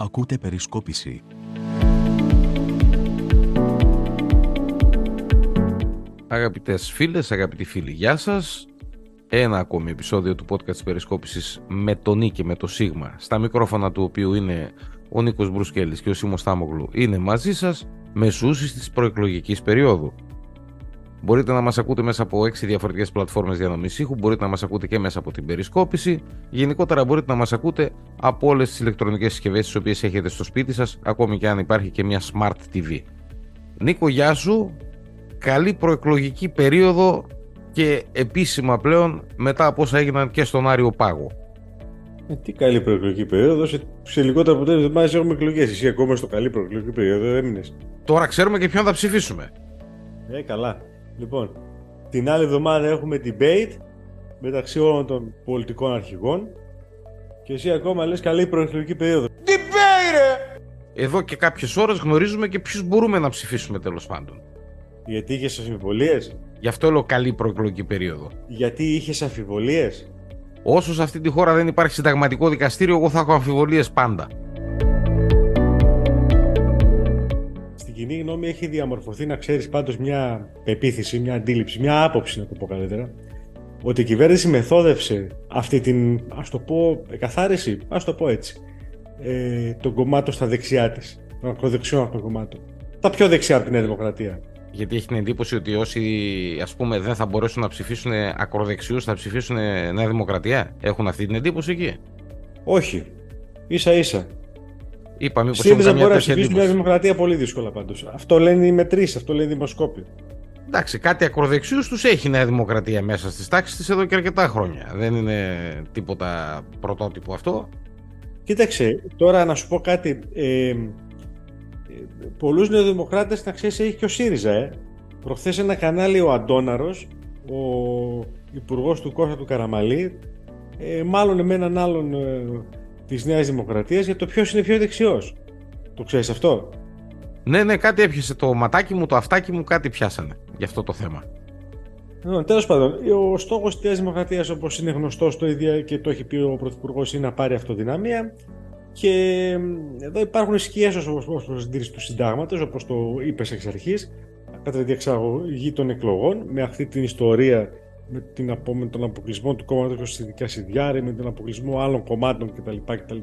Ακούτε περισκόπηση. Αγαπητές φίλες, αγαπητοί φίλοι, γεια σας. Ένα ακόμη επεισόδιο του podcast της περισκόπησης με τον Νί και με το Σίγμα, στα μικρόφωνα του οποίου είναι ο Νίκος Μπρουσκέλης και ο Σίμος Τάμογλου, είναι μαζί σας μεσούσεις της προεκλογικής περίοδου. Μπορείτε να μας ακούτε μέσα από 6 διαφορετικές πλατφόρμες διανομής ήχου, μπορείτε να μας ακούτε και μέσα από την περισκόπηση. Γενικότερα μπορείτε να μας ακούτε από όλες τις ηλεκτρονικές συσκευές τις οποίες έχετε στο σπίτι σας, ακόμη και αν υπάρχει και μια Smart TV. Νίκο, γεια σου. Καλή προεκλογική περίοδο και επίσημα πλέον μετά από όσα έγιναν και στον Άριο Πάγο. Ε, τι καλή προεκλογική περίοδο. Σε, σε λιγότερα από τέσσερι εβδομάδε έχουμε εκλογές. Εσύ ακόμα στο καλή προεκλογική περίοδο έμεινες. Τώρα ξέρουμε και ποιον θα ψηφίσουμε. Ε, καλά. Λοιπόν, την άλλη εβδομάδα έχουμε debate μεταξύ όλων των πολιτικών αρχηγών και εσύ ακόμα λες καλή προεκλογική περίοδο. Debate! Εδώ και κάποιες ώρες γνωρίζουμε και ποιους μπορούμε να ψηφίσουμε τέλος πάντων. Γιατί είχες αμφιβολίες; Γι' αυτό λέω καλή προεκλογική περίοδο. Γιατί είχες αμφιβολίες; Όσο σε αυτή τη χώρα δεν υπάρχει συνταγματικό δικαστήριο, εγώ θα έχω αμφιβολίες πάντα. Κοινή γνώμη έχει διαμορφωθεί, να ξέρεις πάντως μια πεποίθηση, μια αντίληψη, μια άποψη, να το πω καλύτερα, ότι η κυβέρνηση μεθόδευσε αυτή την, ας το πω, εκαθάριση, ας το πω έτσι, ε, των κομμάτων στα δεξιά της, των ακροδεξιών αυτών των κομμάτων. Τα πιο δεξιά από την Νέα Δημοκρατία. Γιατί έχει την εντύπωση ότι όσοι ας πούμε δεν θα μπορέσουν να ψηφίσουν ακροδεξιούς θα ψηφίσουν Νέα Δημοκρατία. Έχουν αυτή την εντύπωση εκεί; Όχι. Ίσα ίσα. Είπα, μήπως ΣΥΡΙΖΑ μπορεί να ψηφίσει μια δημοκρατία πολύ δύσκολα πάντως. Αυτό λένε οι μετρήσεις, αυτό λένε οι δημοσκόποι. Εντάξει, κάτι ακροδεξιούς τους έχει η Νέα Δημοκρατία μέσα στις τάξεις της εδώ και αρκετά χρόνια. Δεν είναι τίποτα πρωτότυπο αυτό. Κοίταξε, τώρα να σου πω κάτι. Ε, Πολλούς νεοδημοκράτες, να ξέρεις, έχει και ο ΣΥΡΙΖΑ. Ε. Προχθές ένα κανάλι ο Αντόναρο, ο υπουργός του Κώστα του Καραμαλή, ε, μάλλον με έναν άλλον ε, της Νέας Δημοκρατίας για το ποιος είναι πιο δεξιός. Το ξέρεις αυτό; Ναι, ναι, κάτι έπιασε το ματάκι μου, το αυτάκι μου, κάτι πιάσανε για αυτό το θέμα. Ναι, Τέλος πάντων, ο στόχος της Νέας Δημοκρατίας, όπως είναι γνωστός το ίδιο και το έχει πει ο Πρωθυπουργός, είναι να πάρει αυτοδυναμία. Και εδώ υπάρχουν σκιέ ως προς την συντήρηση του συντάγματος, όπως το είπες εξ αρχής, κατά τη διεξαγωγή των εκλογών, με αυτή την ιστορία με, την, με τον αποκλεισμό του κόμματος στη Κασιδιάρη, με τον αποκλεισμό άλλων κομμάτων κτλ. κτλ.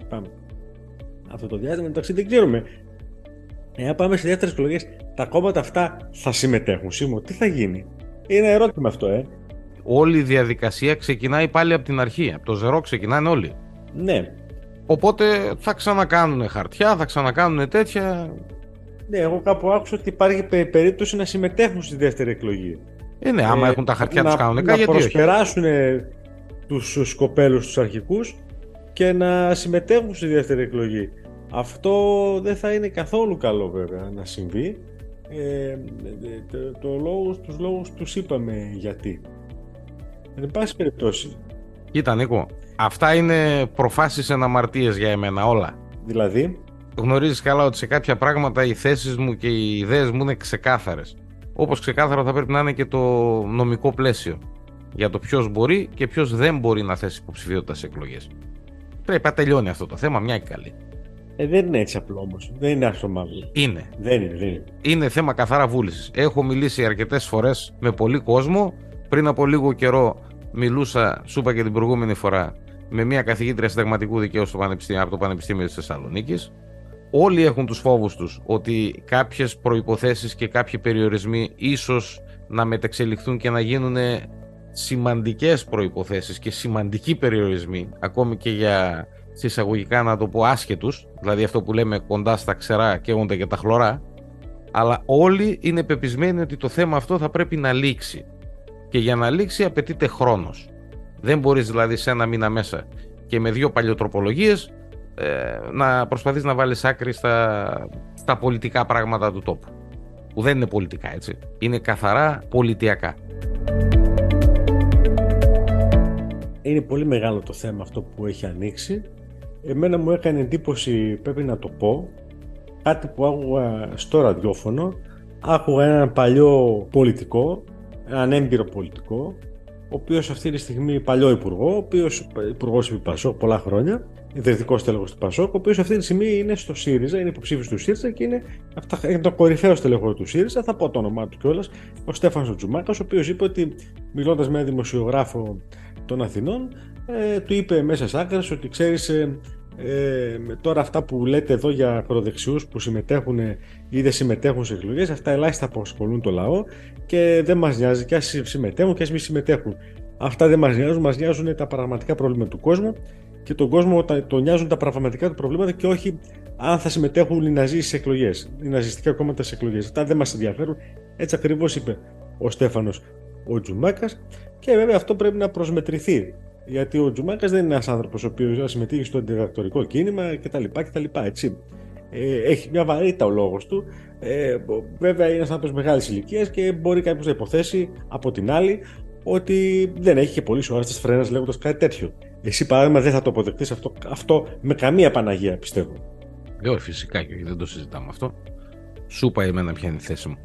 Αυτό το διάστημα μεταξύ δεν ξέρουμε. Εάν πάμε σε δεύτερες εκλογές, τα κόμματα αυτά θα συμμετέχουν. Σίμω, τι θα γίνει; Είναι ερώτημα αυτό, ε. Όλη η διαδικασία ξεκινάει πάλι από την αρχή. Από το ζερό ξεκινάνε όλοι. Ναι. Οπότε θα ξανακάνουν χαρτιά, θα ξανακάνουν τέτοια. Ναι, εγώ κάπου άκουσα ότι υπάρχει περίπτωση να συμμετέχουν στη δεύτερη εκλογή. Ε, ναι, άμα ε, έχουν τα χαρτιά τους κανονικά, να γιατί όχι. Να προσπεράσουν τους σκοπέλους τους αρχικούς και να συμμετέχουν στη δεύτερη εκλογή. Αυτό δεν θα είναι καθόλου καλό βέβαια να συμβεί. Ε, το, το λόγους, τους λόγους τους είπαμε γιατί. Εν πάση περιπτώσει. Κοίτα Νίκο, αυτά είναι προφάσεις εναμαρτίες για εμένα όλα. Δηλαδή; Γνωρίζεις καλά ότι σε κάποια πράγματα οι θέσεις μου και οι ιδέες μου είναι ξεκάθαρες. Όπως ξεκάθαρα θα πρέπει να είναι και το νομικό πλαίσιο για το ποιος μπορεί και ποιος δεν μπορεί να θέσει υποψηφιότητα σε εκλογές. Πρέπει να τελειώνει αυτό το θέμα, μια και καλή. Ε, δεν είναι έτσι απλό όμως. Δεν είναι αυτό μαύρο. Είναι. Δεν είναι, δεν είναι. Είναι θέμα καθαρά βούλησης. Έχω μιλήσει αρκετές φορές με πολύ κόσμο. Πριν από λίγο καιρό μιλούσα, σου είπα και την προηγούμενη φορά, με μια καθηγήτρια συνταγματικού δικαίου στο Πανεπιστήμιο, από το Πανεπιστήμιο της Θεσσαλονίκης όλοι έχουν τους φόβους τους ότι κάποιες προϋποθέσεις και κάποιοι περιορισμοί ίσως να μεταξελιχθούν και να γίνουν σημαντικές προϋποθέσεις και σημαντικοί περιορισμοί ακόμη και για συσσαγωγικά να το πω άσχετους δηλαδή αυτό που λέμε κοντά στα ξερά καίγονται και τα χλωρά αλλά όλοι είναι πεπισμένοι ότι το θέμα αυτό θα πρέπει να λήξει. Και για να λήξει απαιτείται χρόνος. Δεν μπορείς δηλαδή σε ένα μήνα μέσα και με δύο παλιοτροπολογίες ε, να προσπαθείς να βάλεις άκρη στα, στα πολιτικά πράγματα του τόπου. Που δεν είναι πολιτικά έτσι. Είναι καθαρά πολιτιακά. Είναι πολύ μεγάλο το θέμα αυτό που έχει ανοίξει. Εμένα μου έκανε εντύπωση, πρέπει να το πω, κάτι που άκουγα στο ραδιόφωνο. Άκουγα έναν παλιό πολιτικό, έναν έμπειρο πολιτικό, ο οποίος αυτή τη στιγμή παλιό υπουργό, ο οποίος υπουργός επί πολλά χρόνια, ιδρυτικός τέλεχος του Πασόκ, ο οποίος αυτή τη στιγμή είναι στο ΣΥΡΙΖΑ, είναι υποψήφιος του ΣΥΡΙΖΑ και είναι, είναι το κορυφαίο τέλεχο του ΣΥΡΙΖΑ. Θα πω το όνομά του κιόλας, ο Στέφανος Τζουμάκας, ο οποίος είπε ότι μιλώντας με ένα δημοσιογράφο των Αθηνών, ε, του είπε μέσα σ' ότι ξέρεις, ε, ε, τώρα αυτά που λέτε εδώ για ακροδεξιούς που συμμετέχουν ή δεν συμμετέχουν σε εκλογές, αυτά ελάχιστα απασχολούν το λαό και δεν μας νοιάζει και ας συμμετέχουν και ας μην συμμετέχουν. Αυτά δεν μας νοιάζουν, μας νοιάζουν τα πραγματικά προβλήματα του κόσμου και τον κόσμο τον νοιάζουν τα πραγματικά του προβλήματα και όχι αν θα συμμετέχουν οι Ναζί στις εκλογές, οι ναζιστικά κόμματα στις εκλογές. Αυτά δεν μας ενδιαφέρουν. Έτσι ακριβώς είπε ο Στέφανος ο Τζουμάκας. Και βέβαια αυτό πρέπει να προσμετρηθεί. Γιατί ο Τζουμάκας δεν είναι ένας άνθρωπος ο οποίος συμμετείχε στο αντιδακτορικό κίνημα κτλ. κτλ έτσι. Ε, έχει μια βαρύτητα ο λόγος του. Ε, βέβαια είναι ένας άνθρωπος μεγάλης ηλικίας και μπορεί κάποιος να υποθέσει από την άλλη ότι δεν έχει και πολύ σοβαρές φρένα λέγοντας κάτι τέτοιο. Εσύ παράδειγμα δεν θα το αποδεχτείς αυτό, αυτό με καμία Παναγία πιστεύω. Ε, φυσικά και δεν το συζητάμε αυτό. Σου είπα εμένα ποια είναι η θέση μου.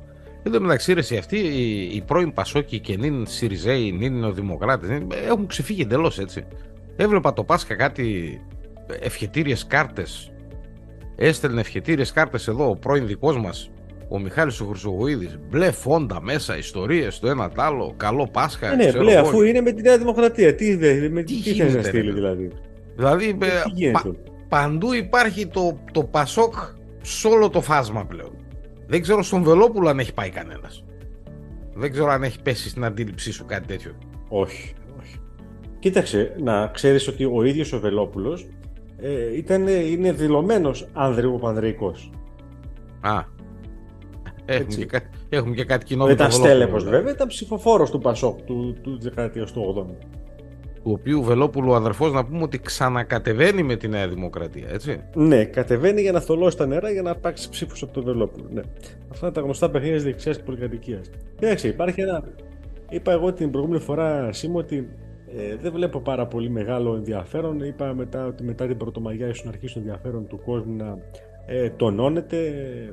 Εν τω μεταξύ, ρε, αυτοί οι, οι πρώην Πασόκοι και νυν Σιριζέοι, νυν Νεοδημοκράτες έχουν ξεφύγει εντελώς έτσι. Έβλεπα το Πάσχα κάτι ευχετήριες κάρτες. Έστελνε ευχετήριες κάρτες εδώ ο πρώην δικός μας, ο Μιχάλης ο Χρυσογοίδης, μπλε φόντα μέσα, ιστορίες το ένα τ' άλλο, καλό Πάσχα. Ε, ναι, μπλε, αφού είναι με τη Νέα Δημοκρατία. Τι, δε, με, τι, τι θες να στείλει δηλαδή; Δηλαδή, ε, πα, παντού υπάρχει το, το Πασόκ σε όλο το φάσμα πλέον. Δεν ξέρω στον Βελόπουλο αν έχει πάει κανένας. Δεν ξέρω αν έχει πέσει στην αντίληψή σου κάτι τέτοιο. Όχι, όχι. Κοίταξε, να ξέρεις ότι ο ίδιος ο Βελόπουλος ε, ήταν, είναι δηλωμένος ανδρικοπανδρικός. Α, Έχουμε και, κάτι, έχουμε και κάτι κοινό με ήταν στέλεχο βέβαια, ήταν ψηφοφόρος του Πασόκ του, του δεκαετίας του 80. Του οποίου Βελόπουλου ο αδερφός να πούμε ότι ξανακατεβαίνει με τη Νέα Δημοκρατία, έτσι. Ναι, κατεβαίνει για να θολώσει τα νερά για να πάρξει ψήφους από τον Βελόπουλο. Ναι. Αυτά είναι τα γνωστά παιχνίδια της δεξιάς και πολυκατοικίας. Κοίταξε, υπάρχει ένα. Είπα εγώ την προηγούμενη φορά σήμερα ότι ε, δεν βλέπω πάρα πολύ μεγάλο ενδιαφέρον. Είπα μετά ότι μετά την Πρωτομαγιά ίσως να αρχίσει το ενδιαφέρον του κόσμου να ε, τονώνεται ε,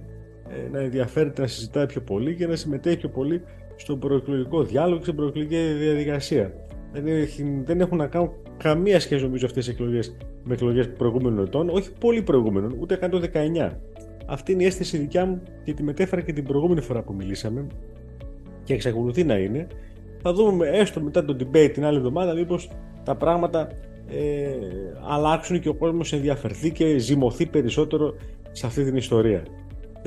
να ενδιαφέρεται να συζητάει πιο πολύ και να συμμετέχει πιο πολύ στον προεκλογικό διάλογο και στην προεκλογική διαδικασία. Δεν, έχει, δεν έχουν να κάνουν καμία σχέση νομίζω αυτές οι εκλογές με εκλογές προηγούμενων ετών, όχι πολύ προηγούμενων, ούτε καν το 19. Αυτή είναι η αίσθηση δικιά μου και τη μετέφερα και την προηγούμενη φορά που μιλήσαμε και εξακολουθεί να είναι. Θα δούμε έστω μετά το debate την άλλη εβδομάδα μήπως τα πράγματα ε, αλλάξουν και ο κόσμος ενδιαφερθεί και ζυμωθεί περισσότερο σε αυτή την ιστορία.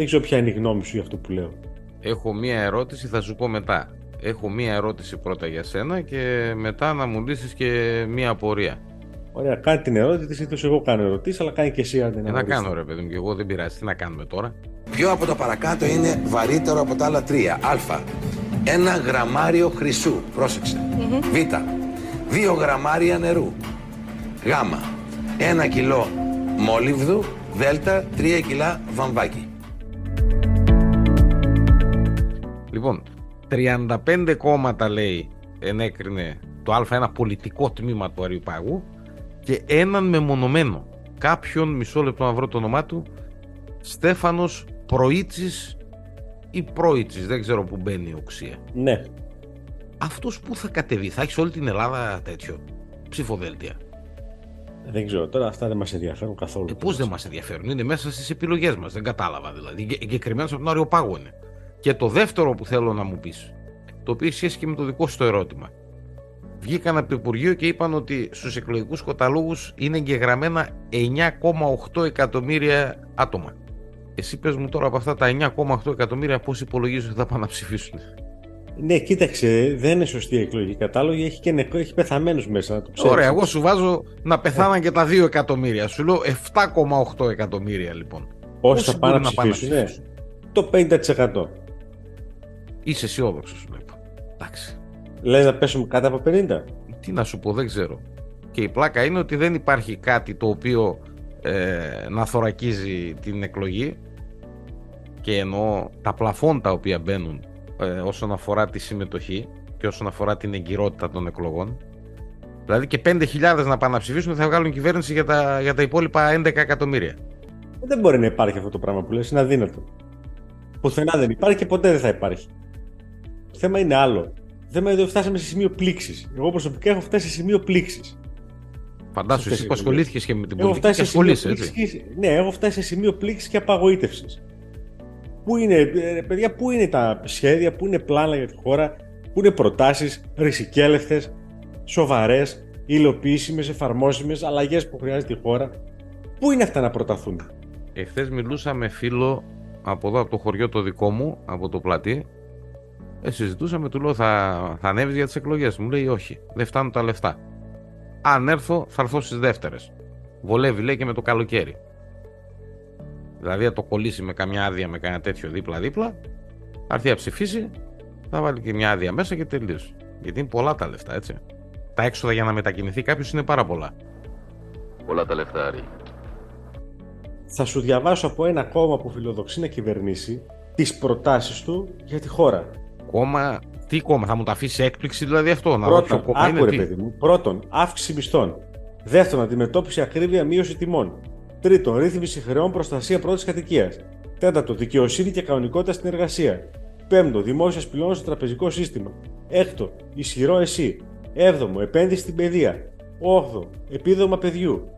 Δεν ξέρω ποια είναι η γνώμη σου για αυτό που λέω. Έχω μία ερώτηση, θα σου πω μετά. Έχω μία ερώτηση πρώτα για σένα και μετά να μου λύσεις και μία απορία. Ωραία, κάνει την ερώτηση, συνήθω εγώ κάνω ερωτήσεις, αλλά κάνει και εσύ αν δεν ε, Να κάνω ρε παιδί μου, και εγώ δεν πειράζει. Τι να κάνουμε τώρα; Ποιο από τα παρακάτω είναι βαρύτερο από τα άλλα τρία. Α. Ένα γραμμάριο χρυσού. Πρόσεξε. Β. Δύο γραμμάρια νερού. Γ. Ένα κιλό μόλιβδου. Δ. Τρία κιλά βαμβάκι. Λοιπόν, 35 κόμματα λέει ενέκρινε το Α ένα πολιτικό τμήμα του Αριουπάγου και έναν μεμονωμένο. Κάποιον, μισό λεπτό να βρω το όνομά του, Στέφανος Προήτσης ή Πρόητσης, δεν ξέρω που μπαίνει η οξία. Ναι. Αυτός που θα κατεβεί, θα έχεις όλη την Ελλάδα τέτοιο ψηφοδέλτια. Δεν ξέρω, τώρα αυτά δεν μας ενδιαφέρουν καθόλου. Ε, Πώς δεν μας ενδιαφέρουν, είναι μέσα στις επιλογές μας. Δεν κατάλαβα δηλαδή. Εγκεκριμένο από τον Αριοπάγο είναι. Και το δεύτερο που θέλω να μου πεις, το οποίο σχέση και με το δικό σου το ερώτημα. Βγήκαν από το Υπουργείο και είπαν ότι στους εκλογικούς καταλόγους είναι εγγεγραμμένα 9,8 εκατομμύρια άτομα. Εσύ πες μου τώρα από αυτά τα 9,8 εκατομμύρια πώς υπολογίζεις ότι θα πάνε να ψηφίσουν; Ναι, κοίταξε, δεν είναι σωστή η εκλογική κατάλογη. Έχει και νεκρό, έχει πεθαμένους μέσα. Να το ξέρεις. Ωραία, εγώ σου βάζω να πεθάναν και τα 2 εκατομμύρια. Σου λέω 7,8 εκατομμύρια λοιπόν. Πόσοι θα πάνε να ψηφίσουν. Ναι. Το 50%. Είσαι αισιόδοξος, βλέπω. Εντάξει. Λες να πέσουμε κάτω από 50. Τι να σου πω, δεν ξέρω. Και η πλάκα είναι ότι δεν υπάρχει κάτι το οποίο ε, να θωρακίζει την εκλογή και εννοώ τα πλαφόν τα οποία μπαίνουν ε, όσον αφορά τη συμμετοχή και όσον αφορά την εγκυρότητα των εκλογών. Δηλαδή και 5.000 να πάνε να ψηφίσουν θα βγάλουν κυβέρνηση για τα, για τα υπόλοιπα 11 εκατομμύρια. Δεν μπορεί να υπάρχει αυτό το πράγμα που λες, είναι αδύνατο. Πουθενά δεν υπάρχει και ποτέ δεν θα υπάρχει θέμα είναι άλλο. Το θέμα είναι ότι φτάσαμε σε σημείο πλήξης. Εγώ προσωπικά έχω φτάσει σε σημείο πλήξης. Φαντάσου, εσύ που αυτές οι ασχολήθηκες και με την Έχω πολιτική και φτάσει, σε σημείο ασχολείσαι, έτσι. πλήξης, ναι, έχω φτάσει σε σημείο πλήξης και απαγοήτευσης. Πού είναι, ε, ρε παιδιά, πού είναι τα σχέδια, πού είναι πλάνα για τη χώρα, πού είναι προτάσεις ρησικέλευτες, σοβαρές, υλοποιήσιμες, εφαρμόσιμες, αλλαγές που χρειάζεται η χώρα. Πού είναι αυτά να προταθούν; Εχθές μιλούσα με φίλο από εδώ, από το χωριό το δικό μου, από το πλατή. Ε, συζητούσαμε, του λέω, θα, θα ανέβεις για τις εκλογές. Μου λέει, Όχι, δεν φτάνουν τα λεφτά. Αν έρθω, θα έρθω στις δεύτερες. Βολεύει, λέει, και με το καλοκαίρι. Δηλαδή, θα το κολλήσει με καμιά άδεια, με κανένα τέτοιο δίπλα-δίπλα, θα έρθει να ψηφίσει, θα βάλει και μια άδεια μέσα και τελείωσε. Γιατί είναι πολλά τα λεφτά, έτσι. Τα έξοδα για να μετακινηθεί κάποιος είναι πάρα πολλά. Πολλά τα λεφτά, Άρη. Θα σου διαβάσω από ένα κόμμα που φιλοδοξεί να κυβερνήσει τις προτάσεις του για τη χώρα. Κόμμα, τι κόμμα, θα μου τα αφήσει έκπληξη δηλαδή αυτό, να δω ποιο Πρώτον, κόμμα είναι. άκου ρε τι. παιδί μου. Πρώτον, αύξηση μισθών. Δεύτερον, αντιμετώπιση ακρίβεια, μείωση τιμών. Τρίτον, ρύθμιση χρεών, προστασία πρώτης κατοικίας. Τέταρτον, δικαιοσύνη και κανονικότητα στην εργασία. Πέμπτο, δημόσια πυλώνα στο τραπεζικό σύστημα. Έκτο, ισχυρό εσύ. Έβδομο, επένδυση στην παιδεία. Όγδο, επίδομα παιδιού.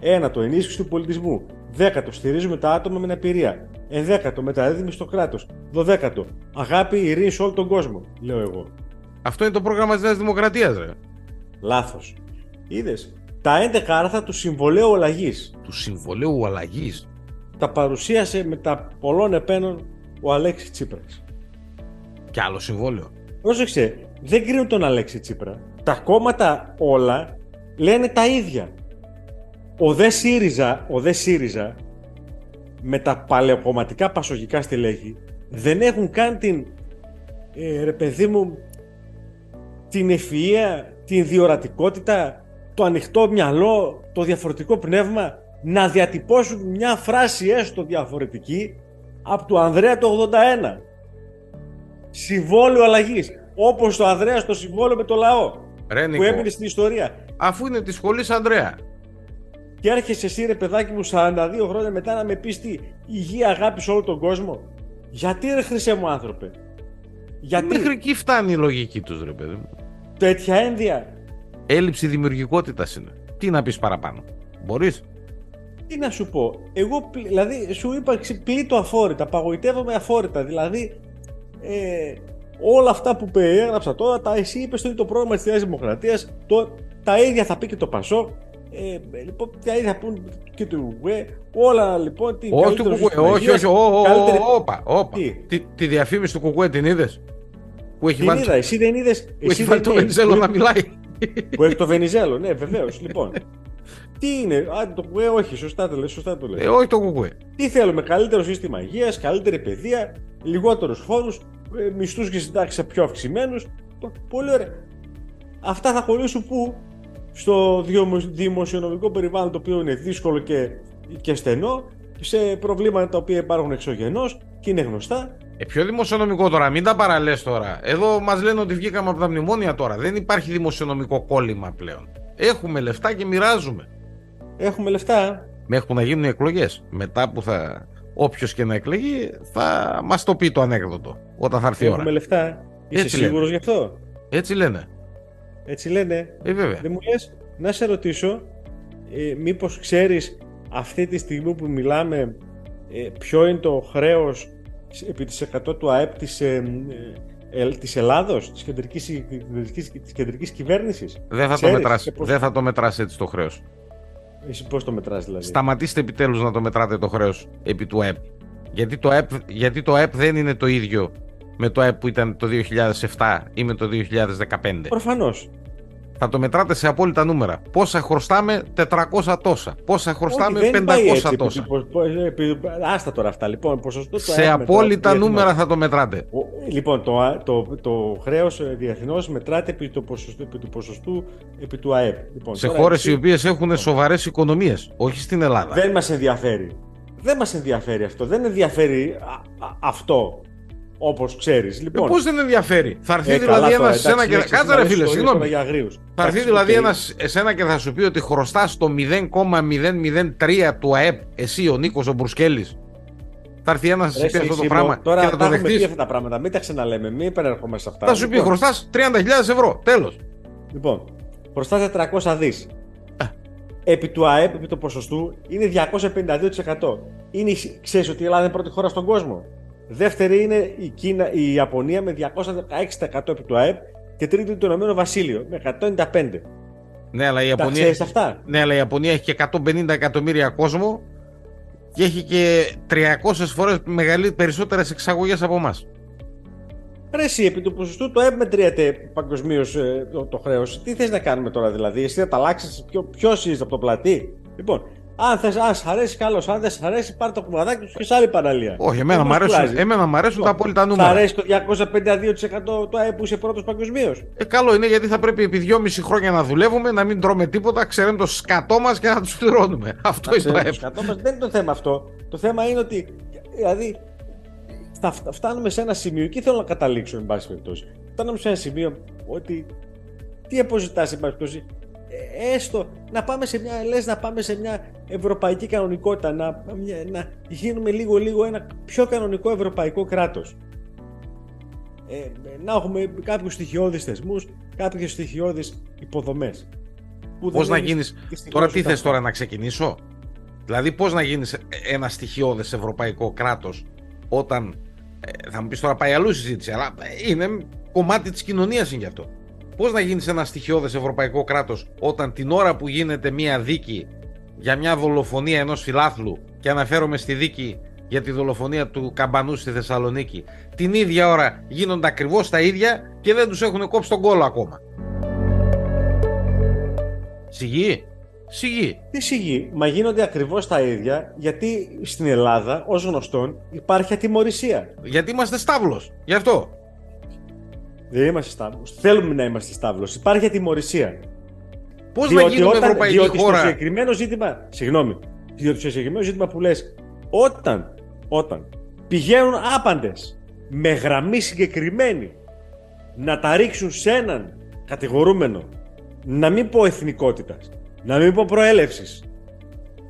Ένατο, ενίσχυση του πολιτισμού. Δέκατο, στηρίζουμε τα άτομα με αναπηρία. Ενδέκατο, μεταρρύθμιση στο κράτος. Δωδέκατο, αγάπη, ειρήνη σε όλο τον κόσμο, λέω εγώ. Αυτό είναι το πρόγραμμα της Νέας Δημοκρατίας, ρε. Λάθος. Είδες. Τα 11 άρθρα του Συμβολέου Αλλαγής Του συμβολέου αλλαγής. τα παρουσίασε με τα πολλών επένων ο Αλέξη Τσίπρας. Κι άλλο συμβόλαιο. Πρόσεξε, δεν κρίνουν τον Αλέξη Τσίπρα. Τα κόμματα όλα λένε τα ίδια. Ο δε ΣΥΡΙΖΑ, ο δε ΣΥΡΙΖΑ με τα παλαιοκομματικά πασογικά στελέχη δεν έχουν καν την, ε, ρε παιδί μου, την ευφυΐα, την διορατικότητα, το ανοιχτό μυαλό, το διαφορετικό πνεύμα να διατυπώσουν μια φράση έστω διαφορετική από του Ανδρέα το 81. Συμβόλαιο αλλαγής. Όπως το Ανδρέας στο συμβόλαιο με το λαό. Ρε Που Νίκο, έμεινε στην ιστορία. αφού είναι της σχολής Ανδρέα. Και έρχεσαι εσύ ρε παιδάκι μου 42 χρόνια μετά να με πεις τι υγεία αγάπη σε όλο τον κόσμο. Γιατί ρε χρυσέ μου άνθρωπε; Γιατί Μέχρι εκεί φτάνει η λογική τους, ρε παιδί μου. τέτοια ένδια. Έλλειψη δημιουργικότητας είναι. Τι να πεις παραπάνω; Μπορείς; Τι να σου πω; Εγώ πλη- δηλαδή σου είπα ξε- πλήττω αφόρητα. Απαγοητεύομαι αφόρητα. Δηλαδή ε, όλα αυτά που περιέγραψα τώρα τα εσύ είπες ότι είναι το πρόγραμμα της Νέας Δημοκρατίας. Το, τα ίδια θα πει και το Πασό. Ε, λοιπόν, τα ίδια θα πούν και του ΟΕ. Όλα λοιπόν. Τι, Όχι του καλύτερο Κουκουέ, σύστημα όχι, υγείας, όχι. ο- ο- καλύτερη- ο- Όπα, όπα. Τι; Τη, τη διαφήμιση του Κουκουέ την είδες; Που έχει Την βάλει, είδα, εσύ δεν είδες. που εσύ έχει βάλει δεν- το Βενιζέλο να μιλάει. Που έχει το Βενιζέλο, ναι, βεβαίως. λοιπόν. Τι είναι, α, το ΚΟΕ, όχι, σωστά το λες, σωστά το λες. Ε, όχι το Κουκουέ. Τι θέλουμε, καλύτερο σύστημα υγείας, καλύτερη παιδεία, λιγότερους φόρους, μισθούς και συντάξεις πιο αυξημένους. Πολύ ωραία. Αυτά θα χωρίσουν πού, στο δημο- δημοσιονομικό περιβάλλον το οποίο είναι δύσκολο και, και στενό, σε προβλήματα τα οποία υπάρχουν εξωγενώς και είναι γνωστά. Ε, πιο δημοσιονομικό τώρα, μην τα παραλες τώρα. Εδώ μας λένε ότι βγήκαμε από τα μνημόνια τώρα. Δεν υπάρχει δημοσιονομικό κόλλημα πλέον. Έχουμε λεφτά και μοιράζουμε. Έχουμε λεφτά. Μέχρι που να γίνουν οι εκλογές. Μετά που θα. Όποιος και να εκλεγεί, θα μας το πει το ανέκδοτο. Όταν θα έρθει η ώρα. Έχουμε λεφτά. Είσαι Έτσι λένε. σίγουρο γι' αυτό; Έτσι λένε. Έτσι λένε. Ε, βέβαια. Δεν μου λες, να σε ρωτήσω, ε, μήπως ξέρεις αυτή τη στιγμή που μιλάμε ε, ποιο είναι το χρέος σ- επί της 100 του ΑΕΠ της, ε, ε, ε, της Ελλάδος, της κεντρικής, της, της κεντρικής κυβέρνησης; Δεν θα, το Ξέρεις, μετράσει, σε πώς- δεν θα το μετράσει έτσι το χρέος. Εσύ πώς το μετράς δηλαδή; Σταματήστε επιτέλους να το μετράτε το χρέος επί του ΑΕΠ. Γιατί το ΑΕΠ, γιατί το ΑΕΠ δεν είναι το ίδιο με το ΑΕΠ που ήταν το 2007 ή με το 2015. Προφανώς. Θα το μετράτε σε απόλυτα νούμερα. Πόσα χρωστάμε, 400 τόσα. Πόσα χρωστάμε, Όχι, δεν 500 πάει έτσι, τόσα. επί- πο- πο- επί- άστα τώρα αυτά λοιπόν. Ποσοστό του Σε ΑΕΠ απόλυτα μετράται νούμερα διεθνώς. θα το μετράτε. Ο- Λοιπόν, το, α- το, το χρέος ε, διεθνώς μετράται επί, το ποσοστού, επί του ποσοστού επί του ΑΕΠ. Λοιπόν, Σε τώρα χώρες εσύ- οι οποίες έχουν σοβαρές οικονομίες, όχι στην Ελλάδα. Δεν μας ενδιαφέρει. Δεν μας ενδιαφέρει αυτό. Δεν ενδιαφέρει α- α- αυτό, όπως ξέρεις. Λοιπόν, Πώς δεν ενδιαφέρει. Θα έρθει ε, δηλαδή καλά ένας τώρα, εσένα εντάξει, και. λέξεις, Κάτσε ρε να λες φίλε, ιστορίες τώρα συγγνώμη. για αγρίους. Θα έρθει Εντάξει, δηλαδή οκ. ένας εσένα και θα σου πει ότι χρωστάς το 0,003 του ΑΕΠ εσύ ο Νίκος ο Μπουρσκέλη. Θα έρθει ένας να Ρε, σου πει αυτό το Σίμω, πράγμα Τώρα και θα τα το έχουμε πει δεχτείς. αυτά τα πράγματα. Μην τα ξαναλέμε. Μην επανερχόμαστε σε αυτά. Θα σου πει Λοιπόν, χρωστάς 30.000 ευρώ. Τέλος. Λοιπόν, χρωστάς 400 δις. επί του ΑΕΠ, επί του ποσοστού, είναι 252%. Είναι, ξέρεις ότι η Ελλάδα είναι πρώτη χώρα στον κόσμο; Δεύτερη είναι η, Κίνα, η Ιαπωνία με 216% επί του ΑΕΠ και τρίτη το Ηνωμένο Βασίλειο με 195%. Ναι, αλλά η Τα Ιαπωνία, ξέρεις αυτά; ναι, αλλά η Ιαπωνία έχει και 150 εκατομμύρια κόσμο και έχει και 300 φορές μεγαλύτερες περισσότερες εξαγωγές από εμάς. Ρε εσύ, επί του ποσοστού το ΑΕΠ μετριέται παγκοσμίως το, το χρέος. Τι θες να κάνουμε τώρα δηλαδή, εσύ θα τα αλλάξεις, ποιο είσαι από το πλατή; Λοιπόν, αν θες, αν σ' αρέσει, καλώς. Αν δεν σ' αρέσει, πάρε το κουμαδάκι του και σε άλλη παραλία. Όχι, εμένα Δεν μου μας αρέσουν, κουράζει. εμένα μ' αρέσουν τα απόλυτα Σ' νούμερα. αρέσει το 252% το ΑΕΠ που είσαι πρώτος παγκοσμίως. Ε, καλό είναι γιατί θα πρέπει επί δυόμιση χρόνια να δουλεύουμε, να μην τρώμε τίποτα, ξέρουμε το σκατό μας και να τους πληρώνουμε. Αυτό είναι το ΑΕΠ. Δεν είναι το θέμα αυτό. Το θέμα είναι ότι. Δηλαδή, θα φτα- φτάνουμε σε ένα σημείο, εκεί θέλω να καταλήξω, εν πάση περιπτώσει. Φτάνουμε σε ένα σημείο ότι. Τι αποζητάς, εν πάση περιπτώσει. Ε, Έστω να πάμε σε μια, λες, να πάμε σε μια ευρωπαϊκή κανονικότητα, να, μια- να γίνουμε λίγο-λίγο ένα πιο κανονικό ευρωπαϊκό κράτος. Ε, να έχουμε κάποιους στοιχειώδεις θεσμούς, κάποιες στοιχειώδεις υποδομές. Που Πώς δεν να έχεις γίνει. δυστυχώς Τώρα τι ούτε θες αυτό. τώρα να ξεκινήσω; Δηλαδή, πώς να γίνεις ένα στοιχειώδες ευρωπαϊκό κράτος όταν. ε, θα μου πεις τώρα πάει αλλού η συζήτηση, αλλά ε, είναι κομμάτι της κοινωνίας είναι γι' αυτό. Πώς να γίνεις ένας στοιχειώδες ευρωπαϊκό κράτος όταν την ώρα που γίνεται μία δίκη για μια δολοφονία ενός φιλάθλου και αναφέρομαι στη δίκη για τη δολοφονία του Καμπανού στη Θεσσαλονίκη, την ίδια ώρα γίνονται ακριβώς τα ίδια και δεν τους έχουν κόψει τον κόλλο ακόμα. Σιγή. Σιγή. Τι σιγή, μα γίνονται ακριβώς τα ίδια γιατί στην Ελλάδα, ως γνωστόν, υπάρχει ατιμορρησία. Γιατί είμαστε στάβλος. Γι' αυτό. Δεν είμαστε στάβλο. Θέλουμε να είμαστε στάβλο. Υπάρχει ατιμορρησία. Πώς να γίνουμε ευρωπαϊκή διότι στο χώρα; συγκεκριμένο ζήτημα. Συγγνώμη. Διότι στο συγκεκριμένο ζήτημα που λες, όταν, όταν πηγαίνουν άπαντες με γραμμή συγκεκριμένη να τα ρίξουν σε έναν κατηγορούμενο, να μην πω εθνικότητας, να μην πω προέλευσης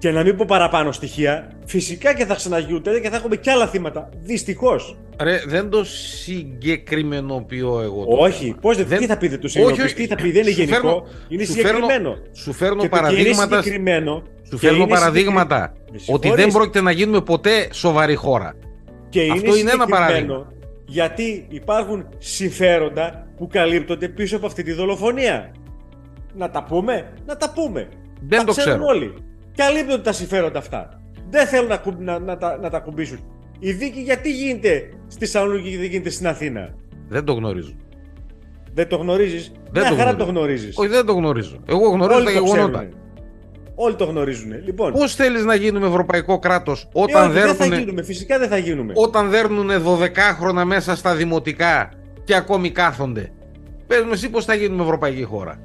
και να μην πω παραπάνω στοιχεία, φυσικά και θα ξαναγιούνται και θα έχουμε κι άλλα θύματα. Δυστυχώς. Ρε, δεν το συγκεκριμενοποιώ εγώ. το Όχι, θέμα. πώς δεν, Δεν- τι θα πει δεν το όχι, συνειδητοποιείς, τι θα πει, δεν είναι σου γενικό, φέρνω- είναι σου φέρνω- συγκεκριμένο. Σου φέρνω Και το και είναι παραδείγματα. συγκεκριμένο. Σου και φέρνω είναι παραδείγματα συγκεκρι- Με ότι συγχωρείς. δεν πρόκειται να γίνουμε ποτέ σοβαρή χώρα. Και Αυτό είναι ένα συγκεκριμένο παράδειγμα. Γιατί υπάρχουν συμφέροντα που καλύπτονται πίσω από αυτή τη δολοφονία. Να τα πούμε, να τα πούμε. Δεν τα το ξέρουν ξέρω. όλοι. Καλύπτονται τα συμφέροντα αυτά. Δεν θέλουν να, κου- να, να, τα, να τα κουμπίσουν. Η δίκη γιατί γίνεται στη Θεσσαλονίκη και δεν γίνεται στην Αθήνα; Δεν το γνωρίζω. Δεν το γνωρίζεις; Δεν Μια το χαρά γνωρίζω. το γνωρίζεις. Όχι, δεν το γνωρίζω. Εγώ γνωρίζω Όλοι τα το γεγονότα. ξέρουν. Όλοι το γνωρίζουν. Λοιπόν, Πώς θέλεις να γίνουμε ευρωπαϊκό κράτος ε, όταν όχι, δεν θα δέρνουνε γίνουμε. Φυσικά δεν θα γίνουμε. όταν δέρνουνε 12χρονα μέσα στα δημοτικά και ακόμη κάθονται. Πες μου εσύ πώς θα γίνουμε ευρωπαϊκή χώρα.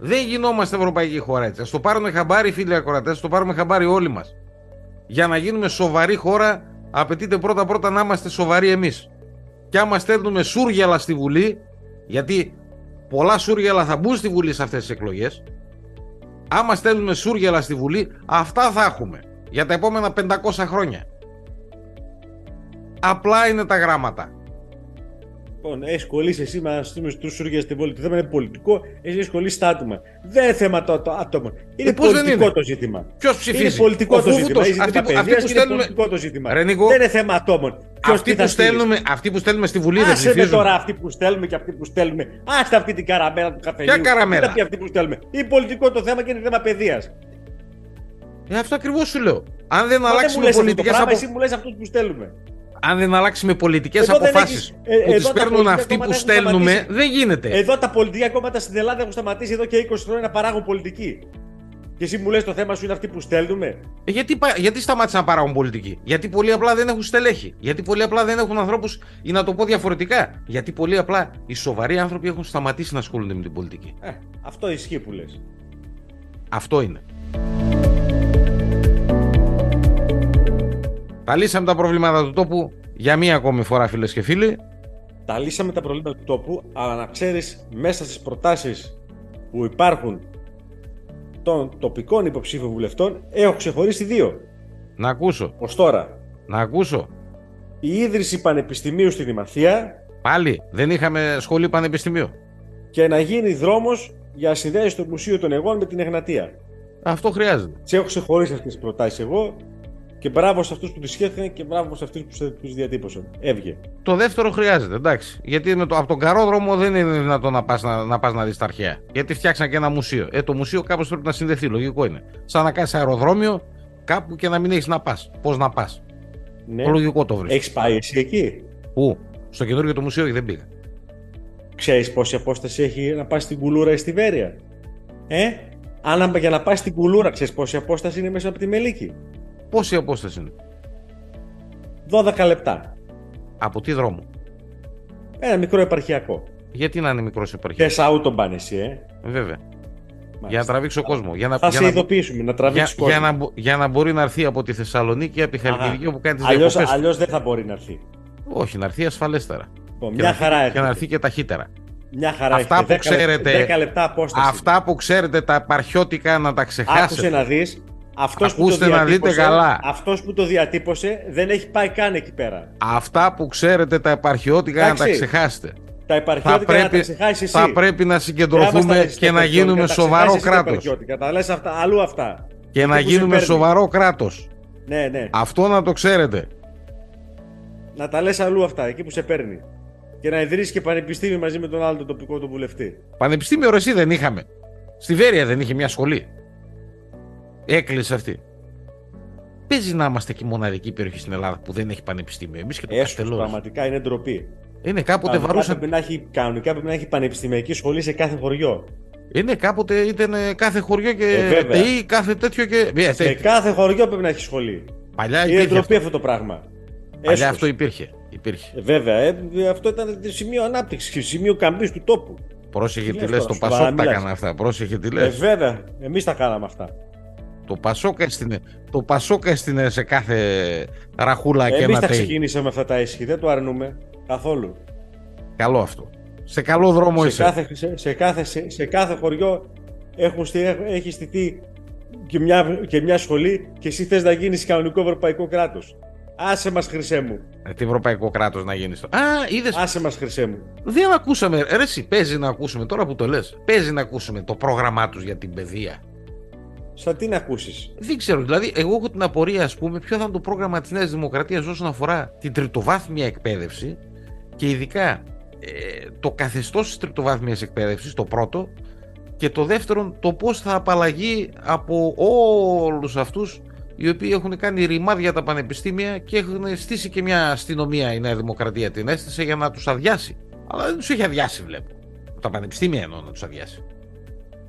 Δεν γινόμαστε ευρωπαϊκή χώρα έτσι. Ας το πάρουμε χαμπάρι φίλοι ακροατές, ας το πάρουμε χαμπάρι όλοι μας. Για να γίνουμε σοβαρή χώρα απαιτείται πρώτα πρώτα να είμαστε σοβαροί εμείς. Και άμα στέλνουμε σούργελα στη Βουλή, γιατί πολλά σούργελα θα μπουν στη Βουλή σε αυτές τις εκλογές, άμα στέλνουμε σούργελα στη Βουλή, αυτά θα έχουμε για τα επόμενα 500 χρόνια. Απλά είναι τα γράμματα. Λοιπόν, έχεις κολλήσει εσύ με να στείλουμε στους σούργε στην πόλη. Το θέμα είναι πολιτικό, εσύ έχεις κολλήσει στα άτομα. Δεν είναι θέμα το, το άτομο. Είναι Ε, πώς δεν πολιτικό είναι; το ζήτημα. Ποιος ψηφίζει; Είναι πολιτικό Ο το ζήτημα. Φούβουτος, Είναι αυτοί, ζήτημα που, αυτοί παιδείας που και είναι στέλνουμε, πολιτικό το ζήτημα. Ρε, Νίκο, δεν είναι θέμα ατόμων. Ποιος αυτοί, τι θα που στείλει. στέλνουμε, αυτοί που στέλνουμε στη Βουλή δεν Άσε με ψηφίζουν. τώρα αυτοί που στέλνουμε και αυτοί που στέλνουμε. Άστε αυτή την καραμέλα του καφενείου. Ποια καραμέλα; Τι θα πει αυτοί που στέλνουμε. Είναι πολιτικό το θέμα και είναι θέμα παιδείας. Ε, αυτό ακριβώς σου λέω. Αν δεν Μα δεν μου αλλάξουμε λες αυτό το πολιτικές πράγμα, απο... εσύ μου λες αυτούς που στέλνουμε. Αν δεν αλλάξουμε πολιτικές Εδώ δεν αποφάσεις έχεις- ε, που εδώ τι τα παίρνουν πολιτικά αυτοί που κόμματα έχουν στέλνουμε, σταματήσει. δεν γίνεται. Εδώ τα πολιτικά κόμματα στην Ελλάδα έχουν σταματήσει εδώ και 20 χρόνια να παράγουν πολιτική. Και εσύ μου λες το θέμα σου είναι αυτοί που στέλνουμε. Ε, γιατί, πα- γιατί σταμάτησαν να παράγουν πολιτική; Γιατί πολύ απλά δεν έχουν στελέχη; Γιατί πολύ απλά δεν έχουν ανθρώπους, ή να το πω διαφορετικά. Γιατί πολύ απλά οι σοβαροί άνθρωποι έχουν σταματήσει να ασχολούνται με την πολιτική; Ε, αυτό ισχύει που λες. Αυτό είναι. Τα λύσαμε τα προβλήματα του τόπου για μία ακόμη φορά, φίλες και φίλοι. Τα λύσαμε τα προβλήματα του τόπου, αλλά να ξέρεις μέσα στις προτάσεις που υπάρχουν των τοπικών υποψήφιων βουλευτών, έχω ξεχωρίσει δύο. Να ακούσω. Ω τώρα, Να ακούσω. η ίδρυση πανεπιστημίου στην Ημαθία Πάλι δεν είχαμε σχολή πανεπιστημίου. και να γίνει δρόμος για συνδέση του Μουσείου των Εγών με την Εγνατία. Αυτό χρειάζεται. Τι έχω ξεχωρίσει αυτές τις προτάσεις εγώ και μπράβο σε αυτούς που τις σκέφτηκαν και μπράβο σε αυτούς που τους διατύπωσαν. Έβγε. Το δεύτερο χρειάζεται, εντάξει. Γιατί με το, από τον καρόδρομο δεν είναι δυνατόν να πας να, να, πας να δεις τα αρχαία. Γιατί φτιάξαν και ένα μουσείο. Ε, το μουσείο κάπως πρέπει να συνδεθεί, λογικό είναι. Σαν να κάνεις αεροδρόμιο κάπου και να μην έχεις να πας. Πώς να πας; Ναι. Το λογικό το βρίσκω. Έχεις πάει εσύ εκεί; Πού; Στο καινούργιο το μουσείο δεν πήγα; Ξέρεις πόση απόσταση έχει να πας στην κουλούρα ή στη Βέρεια; Ε, αν για να πας στην κουλούρα, ξέρεις πόση απόσταση είναι μέσα από τη Μελίκη; Πόση απόσταση είναι; 12 λεπτά. Από τι δρόμο; Ένα μικρό επαρχιακό. Γιατί να είναι μικρός επαρχιακός; Θε άουτομπαν εσύ, ε. Βέβαια. Για να τραβήξω κόσμος. Για να, Θα για σε να, ειδοποιήσουμε, να τραβήξει για, κόσμος. για, να, μπο- για να μπορεί να έρθει από τη Θεσσαλονίκη, από τη Χαλκιδική που κάνει τις Αλλιώς, διακοπές. αλλιώς δεν θα μπορεί να έρθει. Όχι, να έρθει ασφαλέστερα. Λοιπόν, Και μια να, χαρά έρθει- και να έρχεται. έρθει και ταχύτερα. Μια χαρά Αυτά έρχεται. που 10 λεπτά- ξέρετε- 10 λεπτά απόσταση. Αυτά που ξέρετε τα επαρχιώτικα να τα Άκουσε ξεχάσετε. να δεις. Αυτός που το Ακούστε να δείτε διατύπωσε- καλά. Αυτός που το διατύπωσε δεν έχει πάει καν εκεί πέρα. Αυτά που ξέρετε τα επαρχιώτικα να τα Εντάξει. ξεχάσετε. Τα Θα επαρχιώτικα να τα πρέπει, ξεχάσεις εσύ. θα πρέπει να Δεν μας τα συγκεντρωθούμε λες και τα να επαρχιώτικα, γίνουμε τα σοβαρό ξεχάσεις τα κράτος. επαρχιώτικα, Τα λες αυτά, αλλού αυτά. Και να Εκεί που σε γίνουμε παίρνει. σοβαρό κράτος. Ναι, ναι. Αυτό να το ξέρετε. Να τα λες αλλού αυτά, εκεί που σε παίρνει. Και να ιδρύσεις και πανεπιστήμιο μαζί με τον άλλο τον τοπικό του βουλευτή. Πανεπιστήμιο Ρωσί δεν είχαμε. Στη Βέρεια δεν είχε μια σχολή. Έκλεισε αυτή. Παίζει να είμαστε και η μοναδική περιοχή στην Ελλάδα που δεν έχει πανεπιστήμιο. Εμείς και το Έσχος, Καστελό. πραγματικά είναι ντροπή. Είναι κάποτε Κανονικά βαρούσαν. πρέπει, να έχει, κανονικά πρέπει να έχει πανεπιστημιακή σχολή σε κάθε χωριό. Είναι κάποτε ήταν ε, κάθε χωριό και Ε, βέβαια. ΤΕΙ, κάθε τέτοιο και. Ε, Σε τέτοιο. κάθε χωριό πρέπει να έχει σχολή. Παλιά Είναι υπήρχε. ντροπή Αυτό. αυτό το πράγμα. Παλιά Έσχος. αυτό υπήρχε. υπήρχε. Ε, Βέβαια, ε, αυτό ήταν σημείο ανάπτυξης, σημείο καμπής του τόπου. Πρόσεχε Τι τι λες λε. τώρα, Το σοβαρά Πασόκ τα μιλάς. έκανε αυτά. Πρόσεχε τι λες. Ε, βέβαια, εμείς τα κάναμε αυτά. Το Πασόκ έστεινε, το Πασόκ έστεινε σε κάθε ραχούλα και Εμείς ένα τα ΤΕΙ. ξεκινήσαμε αυτά τα έσχη, δεν το αρνούμε καθόλου. Καλό αυτό. Σε καλό δρόμο σε, είσαι. κάθε, σε, σε, κάθε, σε, σε κάθε χωριό έχουν στει, έχ- έχει στηθεί και μια, και μια σχολή και εσύ θες να γίνεις κανονικό ευρωπαϊκό κράτος. Άσε μας χρυσέ μου. Ε, Τι ευρωπαϊκό κράτος να γίνεις. Α, είδε. Άσε μας χρυσέ μου. Δεν ακούσαμε. Ρε, εσύ, παίζει να ακούσουμε τώρα που το λες. Παίζει να ακούσουμε το πρόγραμμά τους για την παιδεία. Σαν τι να ακούσεις. Δεν ξέρω. Δηλαδή, εγώ έχω την απορία, ας πούμε, ποιο θα είναι το πρόγραμμα της Νέας Δημοκρατίας όσον αφορά την τριτοβάθμια εκπαίδευση και ειδικά ε, το καθεστώς της τριτοβάθμιας εκπαίδευσης, το πρώτο, και το δεύτερο, το πώς θα απαλλαγεί από όλους αυτούς οι οποίοι έχουν κάνει ρημάδια τα πανεπιστήμια και έχουν στήσει και μια αστυνομία η Νέα Δημοκρατία την έστησε για να τους αδειάσει. Αλλά δεν τους έχει αδειάσει, βλέπω. Τα πανεπιστήμια εννοώ να τους αδειάσει.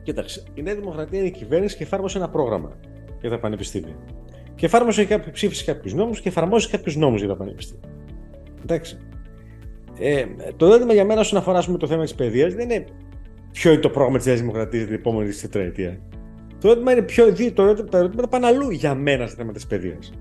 Κοίταξε, η Νέα Δημοκρατία είναι η κυβέρνηση και εφάρμοσε ένα πρόγραμμα για τα πανεπιστήμια. Και εφάρμοσε κάποιο, ψήφισε κάποιους νόμους και εφαρμόζει κάποιους νόμους για τα πανεπιστήμια. Εντάξει. Ε, το ερώτημα για μένα όσον αφορά ας πούμε, το θέμα της παιδείας δεν είναι ποιο είναι το πρόγραμμα της Νέας Δημοκρατίας για την επόμενη τετραετία. Το ερώτημα είναι ποιο, δι- το ερώτημα, τα ερωτήματα πάνε αλλού για μένα στα θέματα της παιδείας.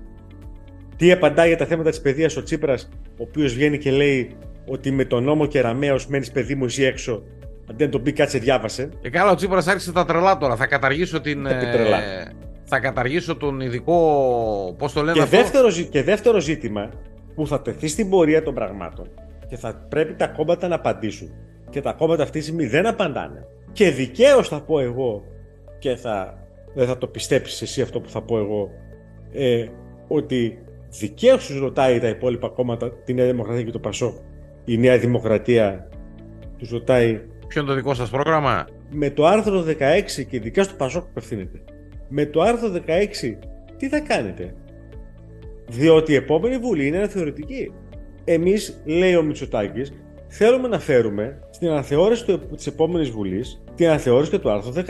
Τι απαντάει για τα θέματα της παιδείας ο Τσίπρας, ο οποίος βγαίνει και λέει ότι με τον νόμο Κεραμαίο μένεις παιδί μου εσύ έξω, αντί να τον πει κάτσε διάβασε. Και καλά, ο Τσίπρας άρχισε τα τρελά τώρα. Θα καταργήσω την. Τα πει τρελά. ε, θα καταργήσω τον ειδικό. Πώς το λένε Και αυτό; δεύτερο, ζη- και δεύτερο ζήτημα που θα τεθεί στην πορεία των πραγμάτων και θα πρέπει τα κόμματα να απαντήσουν και τα κόμματα αυτή τη στιγμή δεν απαντάνε. Και δικαίως θα πω εγώ και θα, δεν θα το πιστέψεις εσύ αυτό που θα πω εγώ ε, ότι δικαίως τους ρωτάει τα υπόλοιπα κόμματα, τη Νέα Δημοκρατία και το Πασό, η Νέα Δημοκρατία τους ρωτάει Ποιο είναι το δικό σας πρόγραμμα; με το άρθρο 16 και ειδικά στο Πασόκ που απευθύνεται. Με το άρθρο 16 τι θα κάνετε; Διότι η επόμενη βουλή είναι αναθεωρητική. Εμείς, λέει ο Μητσοτάκης, θέλουμε να φέρουμε στην αναθεώρηση της επόμενης βουλής την αναθεώρηση και του άρθρου 16.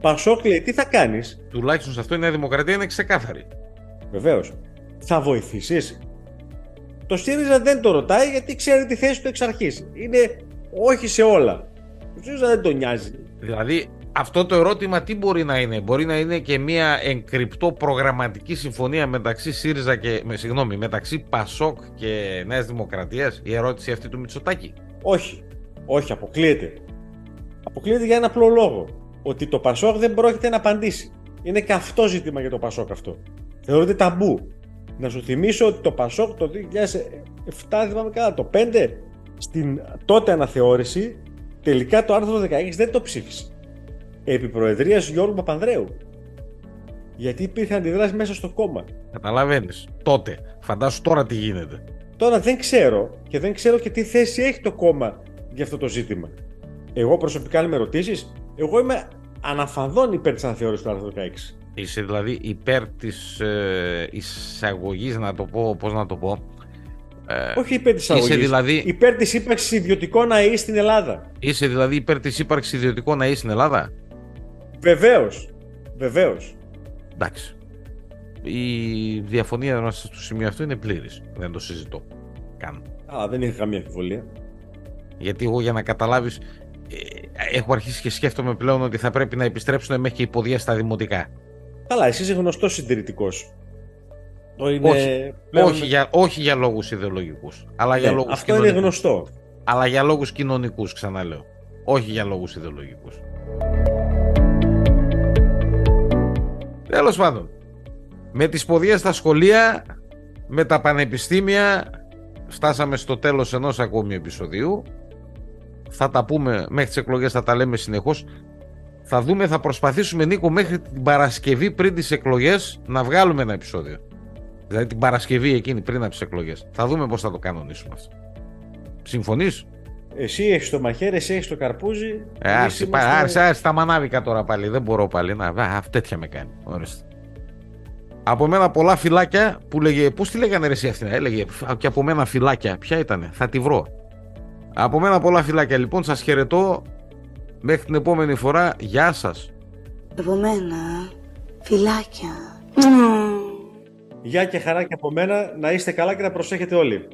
Πασόκ λέει, τι θα κάνεις; Τουλάχιστον σε αυτό η Νέα Δημοκρατία είναι ξεκάθαρη. Βεβαίως. Θα βοηθήσεις; Το ΣΥΡΙΖΑ δεν το ρωτάει γιατί ξέρει τη θέση του εξ αρχής. Είναι όχι σε όλα. Το ΣΥΡΙΖΑ δεν τον νοιάζει. Δηλαδή, αυτό το ερώτημα τι μπορεί να είναι; Μπορεί να είναι και μια εγκρυπτό προγραμματική συμφωνία μεταξύ ΣΥΡΙΖΑ και. Με, συγγνώμη, μεταξύ ΠΑΣΟΚ και Νέας Δημοκρατίας; Η ερώτηση αυτή του Μητσοτάκη. Όχι. Όχι, αποκλείεται. Αποκλείεται για ένα απλό λόγο. Ότι το Πασόκ δεν πρόκειται να απαντήσει. Είναι καυτό ζήτημα για το Πασόκ αυτό. Θεωρείται ταμπού. Να σου θυμίσω ότι το Πασόκ το 2007, θυμάμαι καλά, το 5, στην τότε αναθεώρηση, τελικά το άρθρο 16 δεν το ψήφισε. Επί προεδρίας Γιώργου Παπανδρέου. Γιατί υπήρχε αντιδράσεις μέσα στο κόμμα. Καταλαβαίνεις. Τότε. Φαντάσου τώρα τι γίνεται. Τώρα δεν ξέρω και δεν ξέρω και τι θέση έχει το κόμμα για αυτό το ζήτημα. Εγώ προσωπικά, αν με ρωτήσεις, εγώ είμαι αναφανδόν υπέρ της αναθεώρησης του άρθρου 16. Είσαι δηλαδή υπέρ της ε, εισαγωγής, να το πω, πώς να το πω. Ε, Όχι υπέρ της εισαγωγή. Δηλαδή... Υπέρ της ύπαρξης ιδιωτικών ΑΕΗ στην Ελλάδα. Είσαι δηλαδή υπέρ της ύπαρξης ιδιωτικών ΑΕΗ στην Ελλάδα; Βεβαίως. Βεβαίως. Εντάξει. Η διαφωνία μας στο σημείο αυτό είναι πλήρης. Δεν το συζητώ. Καν. Α, δεν είχα καμία αμφιβολία. Γιατί εγώ για να καταλάβεις, ε, έχω αρχίσει και σκέφτομαι πλέον ότι θα πρέπει να επιστρέψουν μέχρι και υποδεία στα δημοτικά. Καλά, εσύ είσαι γνωστός συντηρητικός. Είναι... Όχι, όχι, για, όχι για λόγους ιδεολογικούς. Αλλά για ναι, λόγους αυτό είναι γνωστό. Αλλά για λόγους κοινωνικούς, ξαναλέω. Όχι για λόγους ιδεολογικούς. Τέλος πάντων, με τις ποδιές στα σχολεία, με τα πανεπιστήμια, φτάσαμε στο τέλος ενός ακόμη επεισοδίου. Θα τα πούμε μέχρι τις εκλογές, θα τα λέμε συνεχώς. Θα δούμε, θα προσπαθήσουμε Νίκο μέχρι την Παρασκευή πριν τις εκλογές να βγάλουμε ένα επεισόδιο. Δηλαδή την Παρασκευή εκείνη πριν από τις εκλογές. Θα δούμε πώς θα το κανονίσουμε αυτό. Συμφωνείς; Εσύ έχεις το μαχαίρι, εσύ έχεις το καρπούζι. Ε, άρχισε είμαστε... τα μανάβικα τώρα πάλι. Δεν μπορώ πάλι. Να, α, τέτοια με κάνει. Ορίστε. Από μένα πολλά φυλάκια που λέγε. Πώς τη λέγανε ρε εσύ αυτήν, έλεγε. Και από μένα φυλάκια. Ποια ήταν, θα τη βρω. Από μένα πολλά φυλάκια. Λοιπόν, σας χαιρετώ. Μέχρι την επόμενη φορά. Γεια σας. Από μένα φυλάκια. Γεια και χαρά και από μένα. Να είστε καλά και να προσέχετε όλοι.